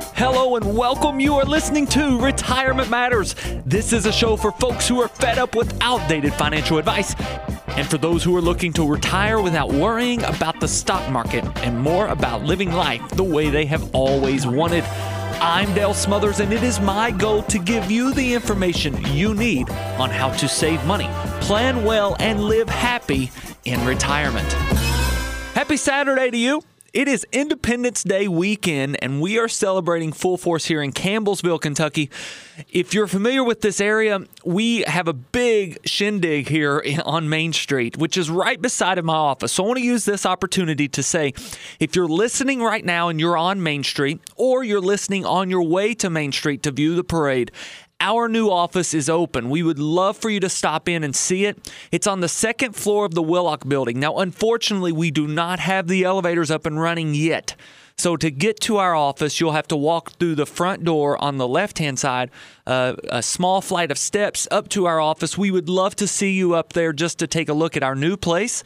Hello and welcome. You are listening to Retirement Matters. This is a show for folks who are fed up with outdated financial advice and for those who are looking to retire without worrying about the stock market and more about living life the way they have always wanted. I'm Dale Smothers, and it is my goal to give you the information you need on how to save money, plan well, and live happy in retirement. Happy Saturday to you. It is Independence Day weekend, and we are celebrating full force here in Campbellsville, Kentucky. If you're familiar with this area, we have a big shindig here on Main Street, which is right beside of my office. So I want to use this opportunity to say if you're listening right now and you're on Main Street, or you're listening on your way to Main Street to view the parade, our new office is open. We would love for you to stop in and see it. It's on the second floor of the Willock building. Now, unfortunately, we do not have the elevators up and running yet. So, to get to our office, you'll have to walk through the front door on the left hand side, uh, a small flight of steps up to our office. We would love to see you up there just to take a look at our new place.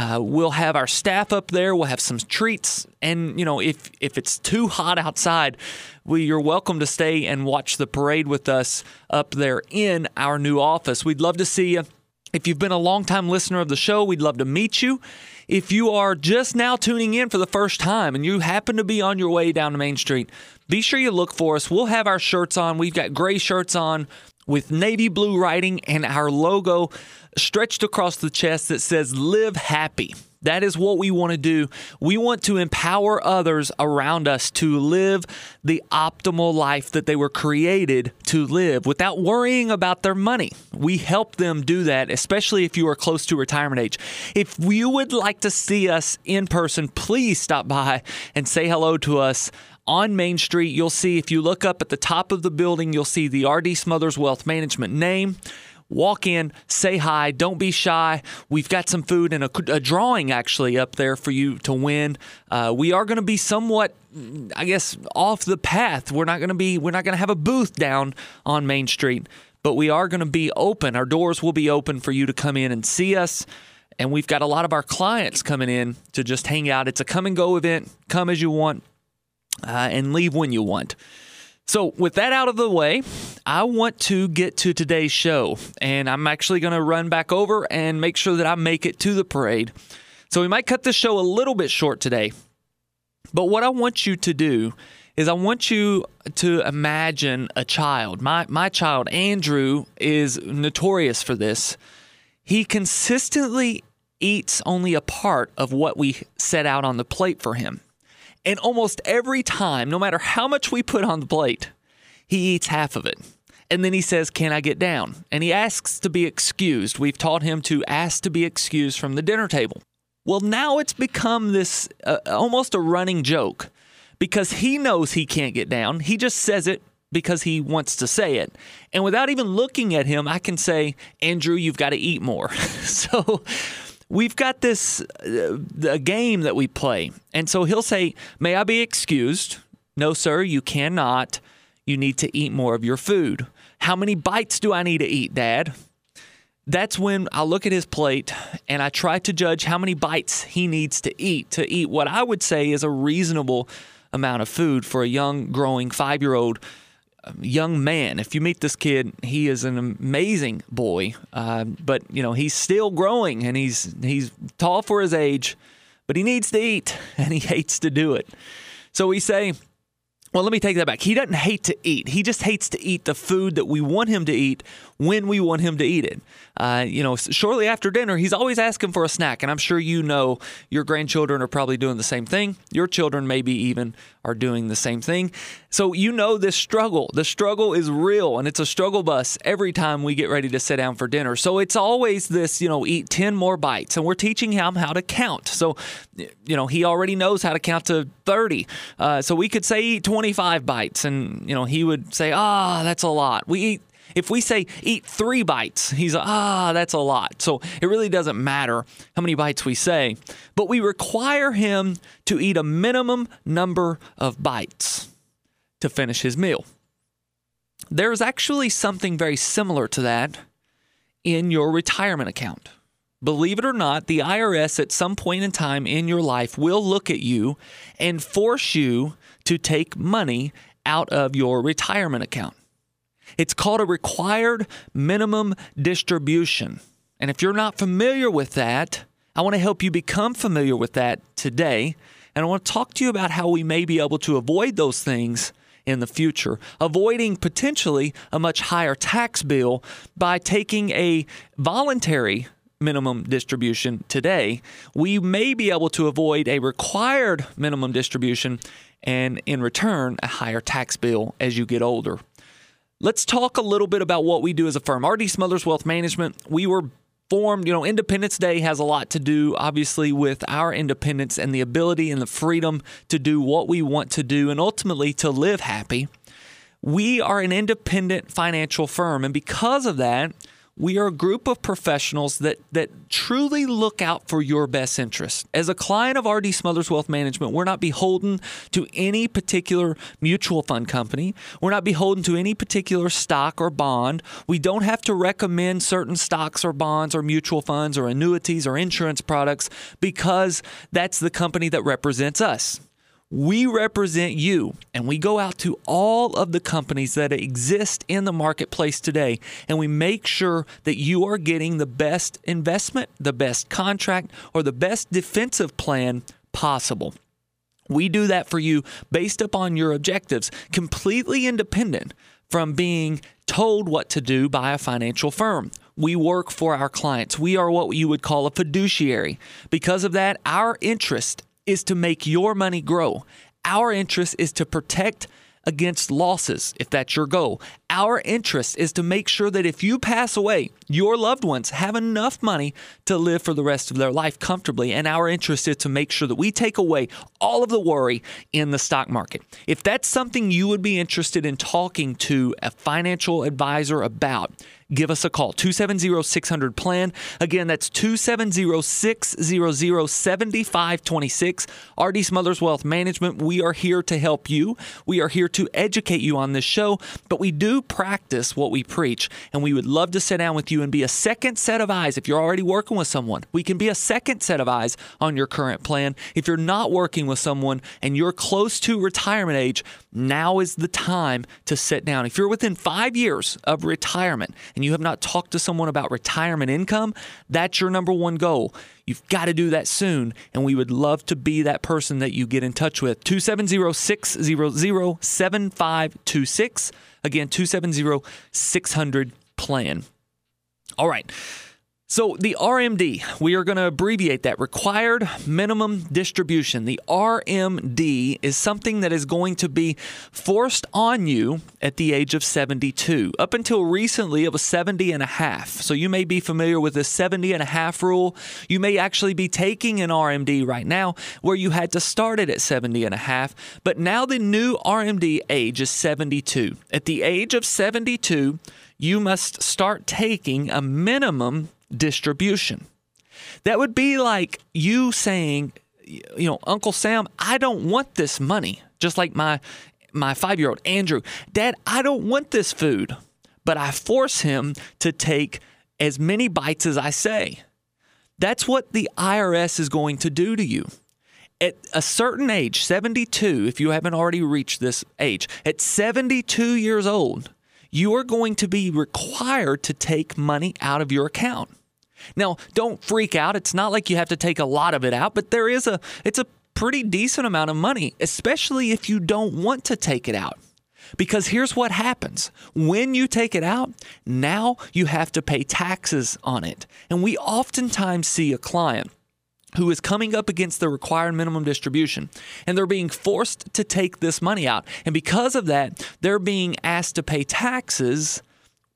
Uh, we'll have our staff up there. We'll have some treats, and you know, if if it's too hot outside, we you're welcome to stay and watch the parade with us up there in our new office. We'd love to see you. If you've been a longtime listener of the show, we'd love to meet you. If you are just now tuning in for the first time and you happen to be on your way down to Main Street, be sure you look for us. We'll have our shirts on. We've got gray shirts on with navy blue writing and our logo stretched across the chest that says Live Happy. That is what we want to do. We want to empower others around us to live the optimal life that they were created to live without worrying about their money. We help them do that, especially if you are close to retirement age. If you would like to see us in person, please stop by and say hello to us on Main Street. You'll see, if you look up at the top of the building, you'll see the RD Smothers Wealth Management name. Walk in, say hi, don't be shy. We've got some food and a, a drawing actually up there for you to win. Uh, we are going to be somewhat, I guess, off the path. We're not going to be, we're not going to have a booth down on Main Street, but we are going to be open. Our doors will be open for you to come in and see us. And we've got a lot of our clients coming in to just hang out. It's a come and go event. Come as you want uh, and leave when you want. So, with that out of the way, I want to get to today's show, and I'm actually going to run back over and make sure that I make it to the parade. So, we might cut the show a little bit short today. But what I want you to do is I want you to imagine a child. My my child Andrew is notorious for this. He consistently eats only a part of what we set out on the plate for him. And almost every time, no matter how much we put on the plate, he eats half of it. And then he says, Can I get down? And he asks to be excused. We've taught him to ask to be excused from the dinner table. Well, now it's become this uh, almost a running joke because he knows he can't get down. He just says it because he wants to say it. And without even looking at him, I can say, Andrew, you've got to eat more. so we've got this uh, a game that we play. And so he'll say, "May I be excused?" "No, sir, you cannot. You need to eat more of your food." "How many bites do I need to eat, dad?" That's when I look at his plate and I try to judge how many bites he needs to eat to eat what I would say is a reasonable amount of food for a young growing 5-year-old young man. If you meet this kid, he is an amazing boy, uh, but you know he's still growing and he's he's tall for his age, but he needs to eat and he hates to do it. So we say, well, let me take that back. He doesn't hate to eat. He just hates to eat the food that we want him to eat when we want him to eat it. Uh, you know, shortly after dinner, he's always asking for a snack, and I'm sure you know your grandchildren are probably doing the same thing. Your children maybe even are doing the same thing. So you know this struggle. The struggle is real, and it's a struggle bus every time we get ready to sit down for dinner. So it's always this, you know, eat 10 more bites, and we're teaching him how to count. So, you know, he already knows how to count to 30. Uh, so we could say eat 25 bites, and, you know, he would say, ah, oh, that's a lot. We eat If we say eat three bites, he's like, ah, that's a lot. So it really doesn't matter how many bites we say, but we require him to eat a minimum number of bites to finish his meal. There's actually something very similar to that in your retirement account. Believe it or not, the IRS at some point in time in your life will look at you and force you to take money out of your retirement account. It's called a required minimum distribution. And if you're not familiar with that, I want to help you become familiar with that today. And I want to talk to you about how we may be able to avoid those things in the future, avoiding potentially a much higher tax bill by taking a voluntary minimum distribution today. We may be able to avoid a required minimum distribution and in return, a higher tax bill as you get older. Let's talk a little bit about what we do as a firm. RD Smothers Wealth Management, we were formed, you know, Independence Day has a lot to do, obviously, with our independence and the ability and the freedom to do what we want to do and ultimately to live happy. We are an independent financial firm, and because of that, we are a group of professionals that that truly look out for your best interest. As a client of RD Smothers Wealth Management, we're not beholden to any particular mutual fund company. We're not beholden to any particular stock or bond. We don't have to recommend certain stocks or bonds or mutual funds or annuities or insurance products because that's the company that represents us. We represent you, and we go out to all of the companies that exist in the marketplace today, and we make sure that you are getting the best investment, the best contract, or the best defensive plan possible. We do that for you based upon your objectives, completely independent from being told what to do by a financial firm. We work for our clients. We are what you would call a fiduciary. Because of that, our interest is to make your money grow. Our interest is to protect against losses, if that's your goal. Our interest is to make sure that if you pass away, your loved ones have enough money to live for the rest of their life comfortably. And our interest is to make sure that we take away all of the worry in the stock market. If that's something you would be interested in talking to a financial advisor about, give us a call 270 600 plan. Again, that's 270 600 7526. RD Smothers Wealth Management. We are here to help you. We are here to educate you on this show, but we do practice what we preach, and we would love to sit down with you and be a second set of eyes. If you're already working with someone, we can be a second set of eyes on your current plan. If you're not working with someone and you're close to retirement age, now is the time to sit down. If you're within five years of retirement and you have not talked to someone about retirement income, that's your number one goal. You've got to do that soon, and we would love to be that person that you get in touch with. 270 600 7526. Again, 270 600 plan. All right. So, the RMD, we are going to abbreviate that required minimum distribution. The RMD is something that is going to be forced on you at the age of 72. Up until recently, it was 70 and a half. So, you may be familiar with the 70 and a half rule. You may actually be taking an RMD right now where you had to start it at 70 and a half. But now the new RMD age is 72. At the age of 72, you must start taking a minimum distribution. That would be like you saying, you know, Uncle Sam, I don't want this money. Just like my my 5-year-old Andrew, Dad, I don't want this food, but I force him to take as many bites as I say. That's what the IRS is going to do to you. At a certain age, 72, if you haven't already reached this age, at 72 years old, you are going to be required to take money out of your account. Now, don't freak out. It's not like you have to take a lot of it out, but there is a it's a pretty decent amount of money, especially if you don't want to take it out. Because here's what happens when you take it out, now you have to pay taxes on it. And we oftentimes see a client who is coming up against the required minimum distribution and they're being forced to take this money out. And because of that, they're being asked to pay taxes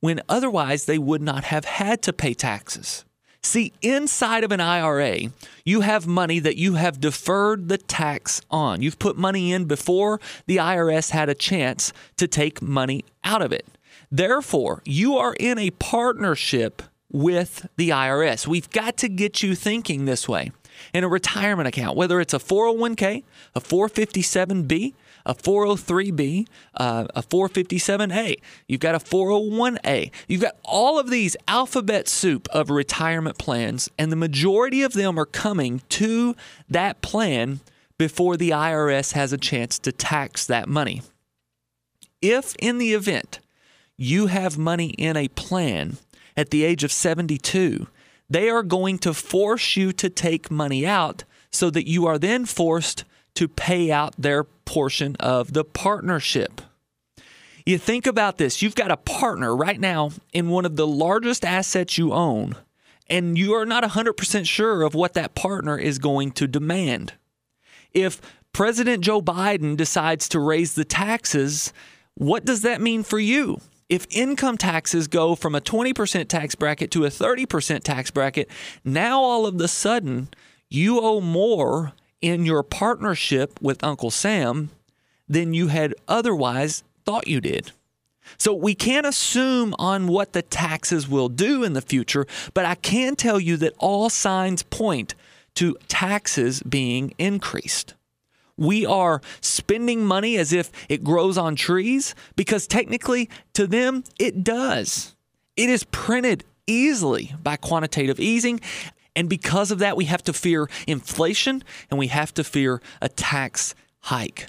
when otherwise they would not have had to pay taxes. See, inside of an IRA, you have money that you have deferred the tax on. You've put money in before the IRS had a chance to take money out of it. Therefore, you are in a partnership with the IRS. We've got to get you thinking this way. In a retirement account, whether it's a 401k, a 457b, a 403b, uh, a 457a, you've got a 401a, you've got all of these alphabet soup of retirement plans, and the majority of them are coming to that plan before the IRS has a chance to tax that money. If in the event you have money in a plan at the age of 72, they are going to force you to take money out so that you are then forced to pay out their portion of the partnership. You think about this you've got a partner right now in one of the largest assets you own, and you are not 100% sure of what that partner is going to demand. If President Joe Biden decides to raise the taxes, what does that mean for you? if income taxes go from a 20% tax bracket to a 30% tax bracket, now all of a sudden you owe more in your partnership with Uncle Sam than you had otherwise thought you did. So we can't assume on what the taxes will do in the future, but I can tell you that all signs point to taxes being increased. We are spending money as if it grows on trees because technically to them it does. It is printed easily by quantitative easing. And because of that, we have to fear inflation and we have to fear a tax hike.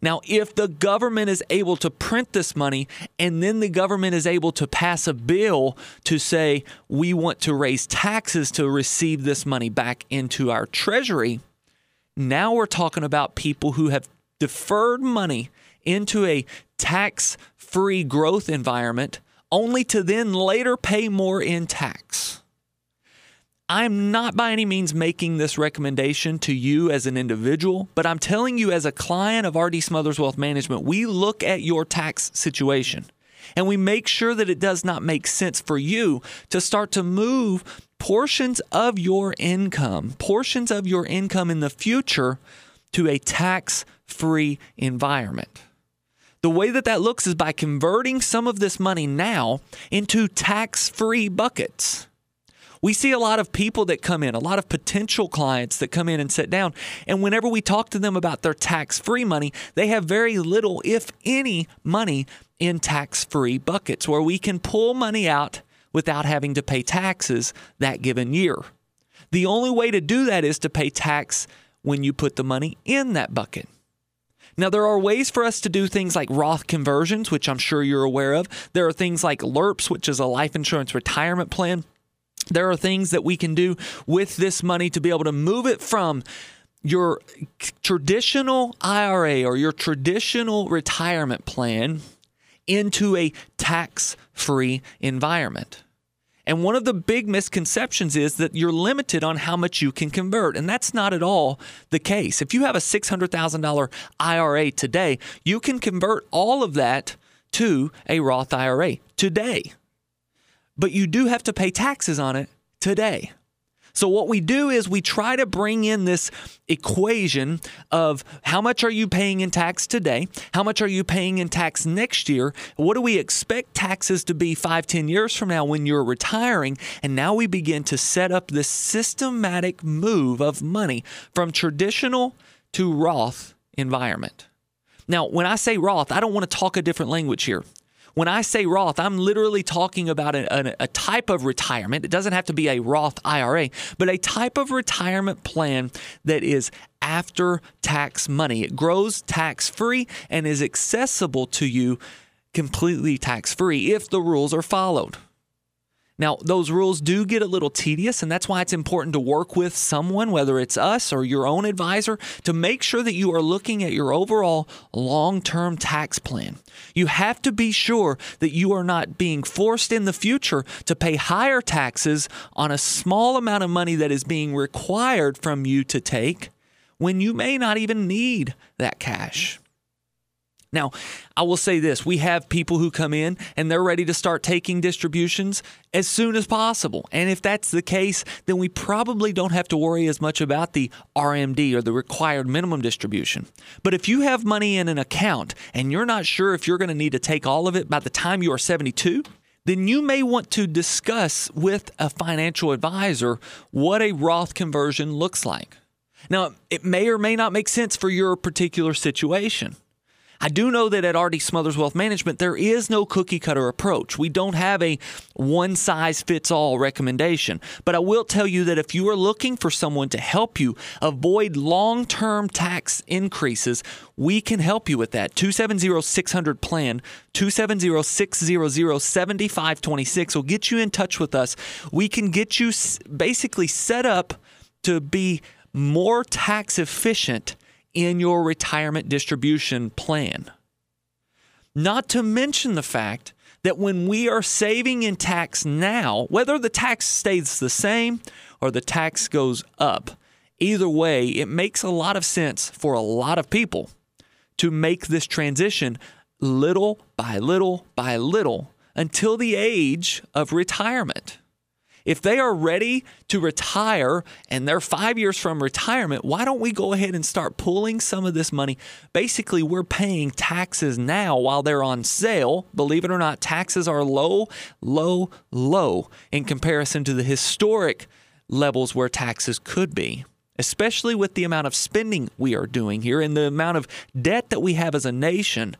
Now, if the government is able to print this money and then the government is able to pass a bill to say we want to raise taxes to receive this money back into our treasury, now we're talking about people who have deferred money into a tax free growth environment only to then later pay more in tax. I'm not by any means making this recommendation to you as an individual, but I'm telling you as a client of RD Smothers Wealth Management, we look at your tax situation and we make sure that it does not make sense for you to start to move portions of your income, portions of your income in the future to a tax free environment. The way that that looks is by converting some of this money now into tax free buckets. We see a lot of people that come in, a lot of potential clients that come in and sit down. And whenever we talk to them about their tax free money, they have very little, if any, money in tax free buckets where we can pull money out without having to pay taxes that given year. The only way to do that is to pay tax when you put the money in that bucket. Now, there are ways for us to do things like Roth conversions, which I'm sure you're aware of. There are things like LIRPs, which is a life insurance retirement plan. There are things that we can do with this money to be able to move it from your traditional IRA or your traditional retirement plan into a tax free environment. And one of the big misconceptions is that you're limited on how much you can convert. And that's not at all the case. If you have a $600,000 IRA today, you can convert all of that to a Roth IRA today. But you do have to pay taxes on it today. So what we do is we try to bring in this equation of how much are you paying in tax today? How much are you paying in tax next year? What do we expect taxes to be five, ten years from now when you're retiring? And now we begin to set up this systematic move of money from traditional to Roth environment. Now, when I say Roth, I don't want to talk a different language here. When I say Roth, I'm literally talking about a, a, a, type of retirement. It doesn't have to be a Roth IRA, but a type of retirement plan that is after tax money. It grows tax free and is accessible to you completely tax free if the rules are followed. Now, those rules do get a little tedious, and that's why it's important to work with someone, whether it's us or your own advisor, to make sure that you are looking at your overall long term tax plan. You have to be sure that you are not being forced in the future to pay higher taxes on a small amount of money that is being required from you to take when you may not even need that cash. Now, I will say this we have people who come in and they're ready to start taking distributions as soon as possible. And if that's the case, then we probably don't have to worry as much about the RMD or the required minimum distribution. But if you have money in an account and you're not sure if you're going to need to take all of it by the time you are 72, then you may want to discuss with a financial advisor what a Roth conversion looks like. Now, it may or may not make sense for your particular situation. I do know that at RD Smothers Wealth Management, there is no cookie cutter approach. We don't have a one size fits all recommendation. But I will tell you that if you are looking for someone to help you avoid long term tax increases, we can help you with that. 270 600 plan, 270 600 7526 will get you in touch with us. We can get you basically set up to be more tax efficient in your retirement distribution plan. Not to mention the fact that when we are saving in tax now, whether the tax stays the same or the tax goes up, either way, it makes a lot of sense for a lot of people to make this transition little by little by little until the age of retirement. If they are ready to retire and they're five years from retirement, why don't we go ahead and start pulling some of this money? Basically, we're paying taxes now while they're on sale. Believe it or not, taxes are low, low, low in comparison to the historic levels where taxes could be especially with the amount of spending we are doing here and the amount of debt that we have as a nation,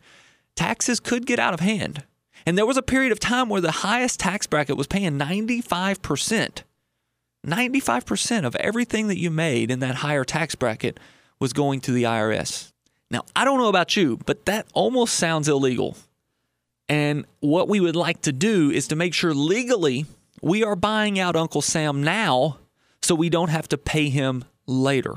taxes could get out of hand. And there was a period of time where the highest tax bracket was paying 95%. 95% of everything that you made in that higher tax bracket was going to the IRS. Now, I don't know about you, but that almost sounds illegal. And what we would like to do is to make sure legally we are buying out Uncle Sam now so we don't have to pay him later.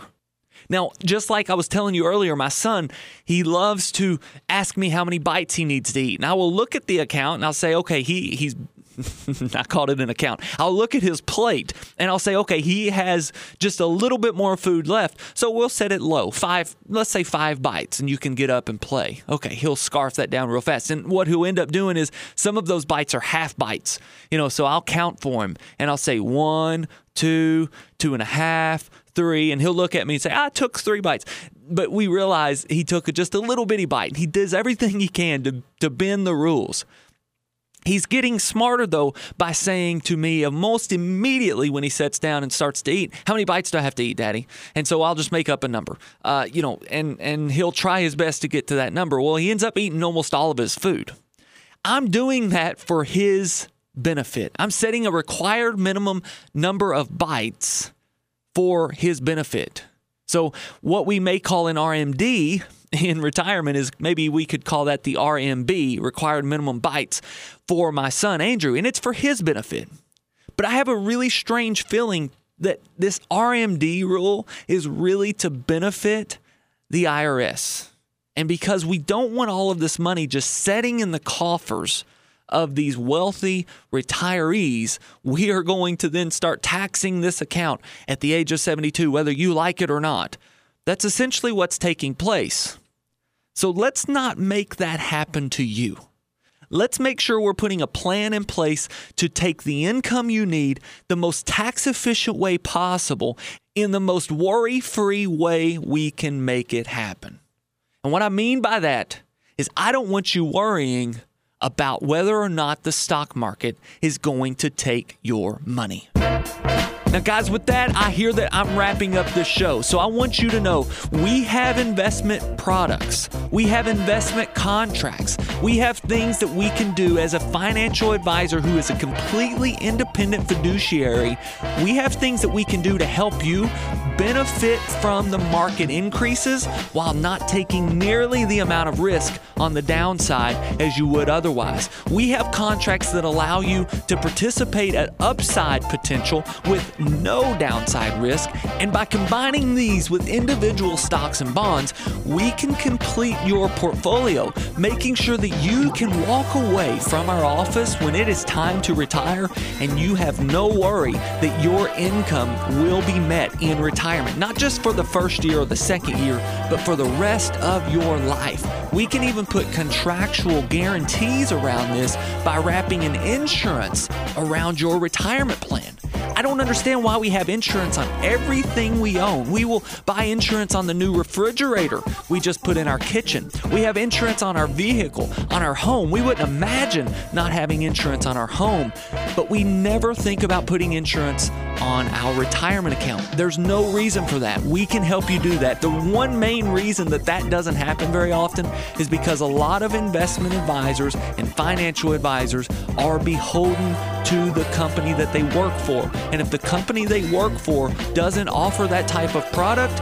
Now, just like I was telling you earlier, my son, he loves to ask me how many bites he needs to eat. And I will look at the account and I'll say, okay, he he's I called it an account. I'll look at his plate and I'll say, okay, he has just a little bit more food left. So we'll set it low. Five, let's say five bites, and you can get up and play. Okay, he'll scarf that down real fast. And what he'll end up doing is some of those bites are half bites. You know, so I'll count for him and I'll say one, two, two and a half, three, and he'll look at me and say, I took three bites. But we realize he took just a little bitty bite. He does everything he can to, to bend the rules. He's getting smarter though by saying to me almost immediately when he sits down and starts to eat, "How many bites do I have to eat, Daddy?" And so I'll just make up a number, uh, you know, and and he'll try his best to get to that number. Well, he ends up eating almost all of his food. I'm doing that for his benefit. I'm setting a required minimum number of bites for his benefit. So, what we may call an RMD in retirement is maybe we could call that the RMB, required minimum bites, for my son Andrew, and it's for his benefit. But I have a really strange feeling that this RMD rule is really to benefit the IRS. And because we don't want all of this money just setting in the coffers of these wealthy retirees, we are going to then start taxing this account at the age of 72, whether you like it or not. That's essentially what's taking place. So let's not make that happen to you. Let's make sure we're putting a plan in place to take the income you need the most tax efficient way possible in the most worry free way we can make it happen. And what I mean by that is, I don't want you worrying about whether or not the stock market is going to take your money. Now, guys, with that, I hear that I'm wrapping up the show. So I want you to know we have investment products, we have investment contracts, we have things that we can do as a financial advisor who is a completely independent fiduciary. We have things that we can do to help you benefit from the market increases while not taking nearly the amount of risk on the downside as you would otherwise. We have contracts that allow you to participate at upside potential with no downside risk. And by combining these with individual stocks and bonds, we can complete your portfolio, making sure that you can walk away from our office when it is time to retire and you have no worry that your income will be met in retirement, not just for the first year or the second year, but for the rest of your life. We can even put contractual guarantees around this by wrapping an insurance around your retirement plan. I don't understand why we have insurance on everything we own. We will buy insurance on the new refrigerator we just put in our kitchen. We have insurance on our vehicle, on our home. We wouldn't imagine not having insurance on our home, but we never think about putting insurance on our retirement account. There's no reason for that. We can help you do that. The one main reason that that doesn't happen very often is because a lot of investment advisors and financial advisors are beholden to the company that they work for. And if the company they work for doesn't offer that type of product,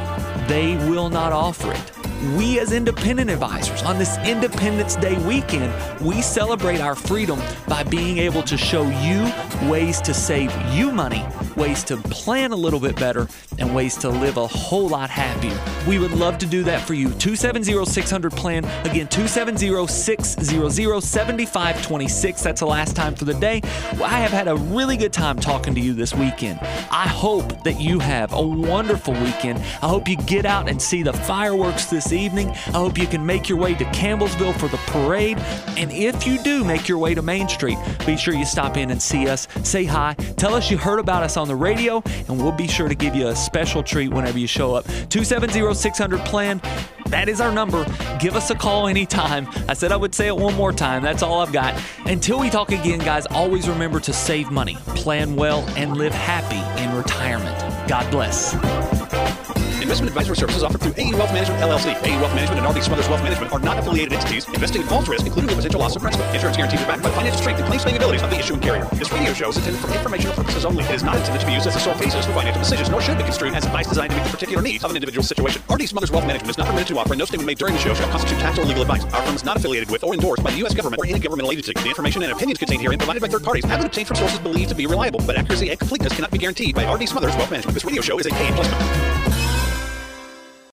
they will not offer it we as independent advisors on this Independence Day weekend, we celebrate our freedom by being able to show you ways to save you money, ways to plan a little bit better, and ways to live a whole lot happier. We would love to do that for you. 270 600 plan. Again, 270 600 7526. That's the last time for the day. I have had a really good time talking to you this weekend. I hope that you have a wonderful weekend. I hope you get out and see the fireworks this evening. I hope you can make your way to Campbellsville for the parade. And if you do make your way to Main Street, be sure you stop in and see us, say hi, tell us you heard about us on the radio, and we'll be sure to give you a special treat whenever you show up. 270 600 plan. That is our number. Give us a call anytime. I said I would say it one more time. That's all I've got. Until we talk again, guys, always remember to save money, plan well, and live happy in retirement. God bless. Investment advisory services offered through AE Wealth Management LLC. AE Wealth Management and RD Smothers Wealth Management are not affiliated entities. Investing involves risk, including the potential loss of principal. Insurance guarantees are backed by financial strength and claims paying abilities of the issuing carrier. This radio show is intended for informational purposes only. It is not intended to be used as a sole basis for financial decisions, nor should be construed as advice designed to meet the particular needs of an individual situation. RD Smothers Wealth Management is not permitted to offer, and no statement made during the show shall constitute tax or legal advice. Our firm is not affiliated with or endorsed by the U.S. government or any governmental agency. The information and opinions contained herein provided by third parties have been obtained from sources believed to be reliable, but accuracy and completeness cannot be guaranteed by RD Smothers Wealth Management. This radio show is a paid placement.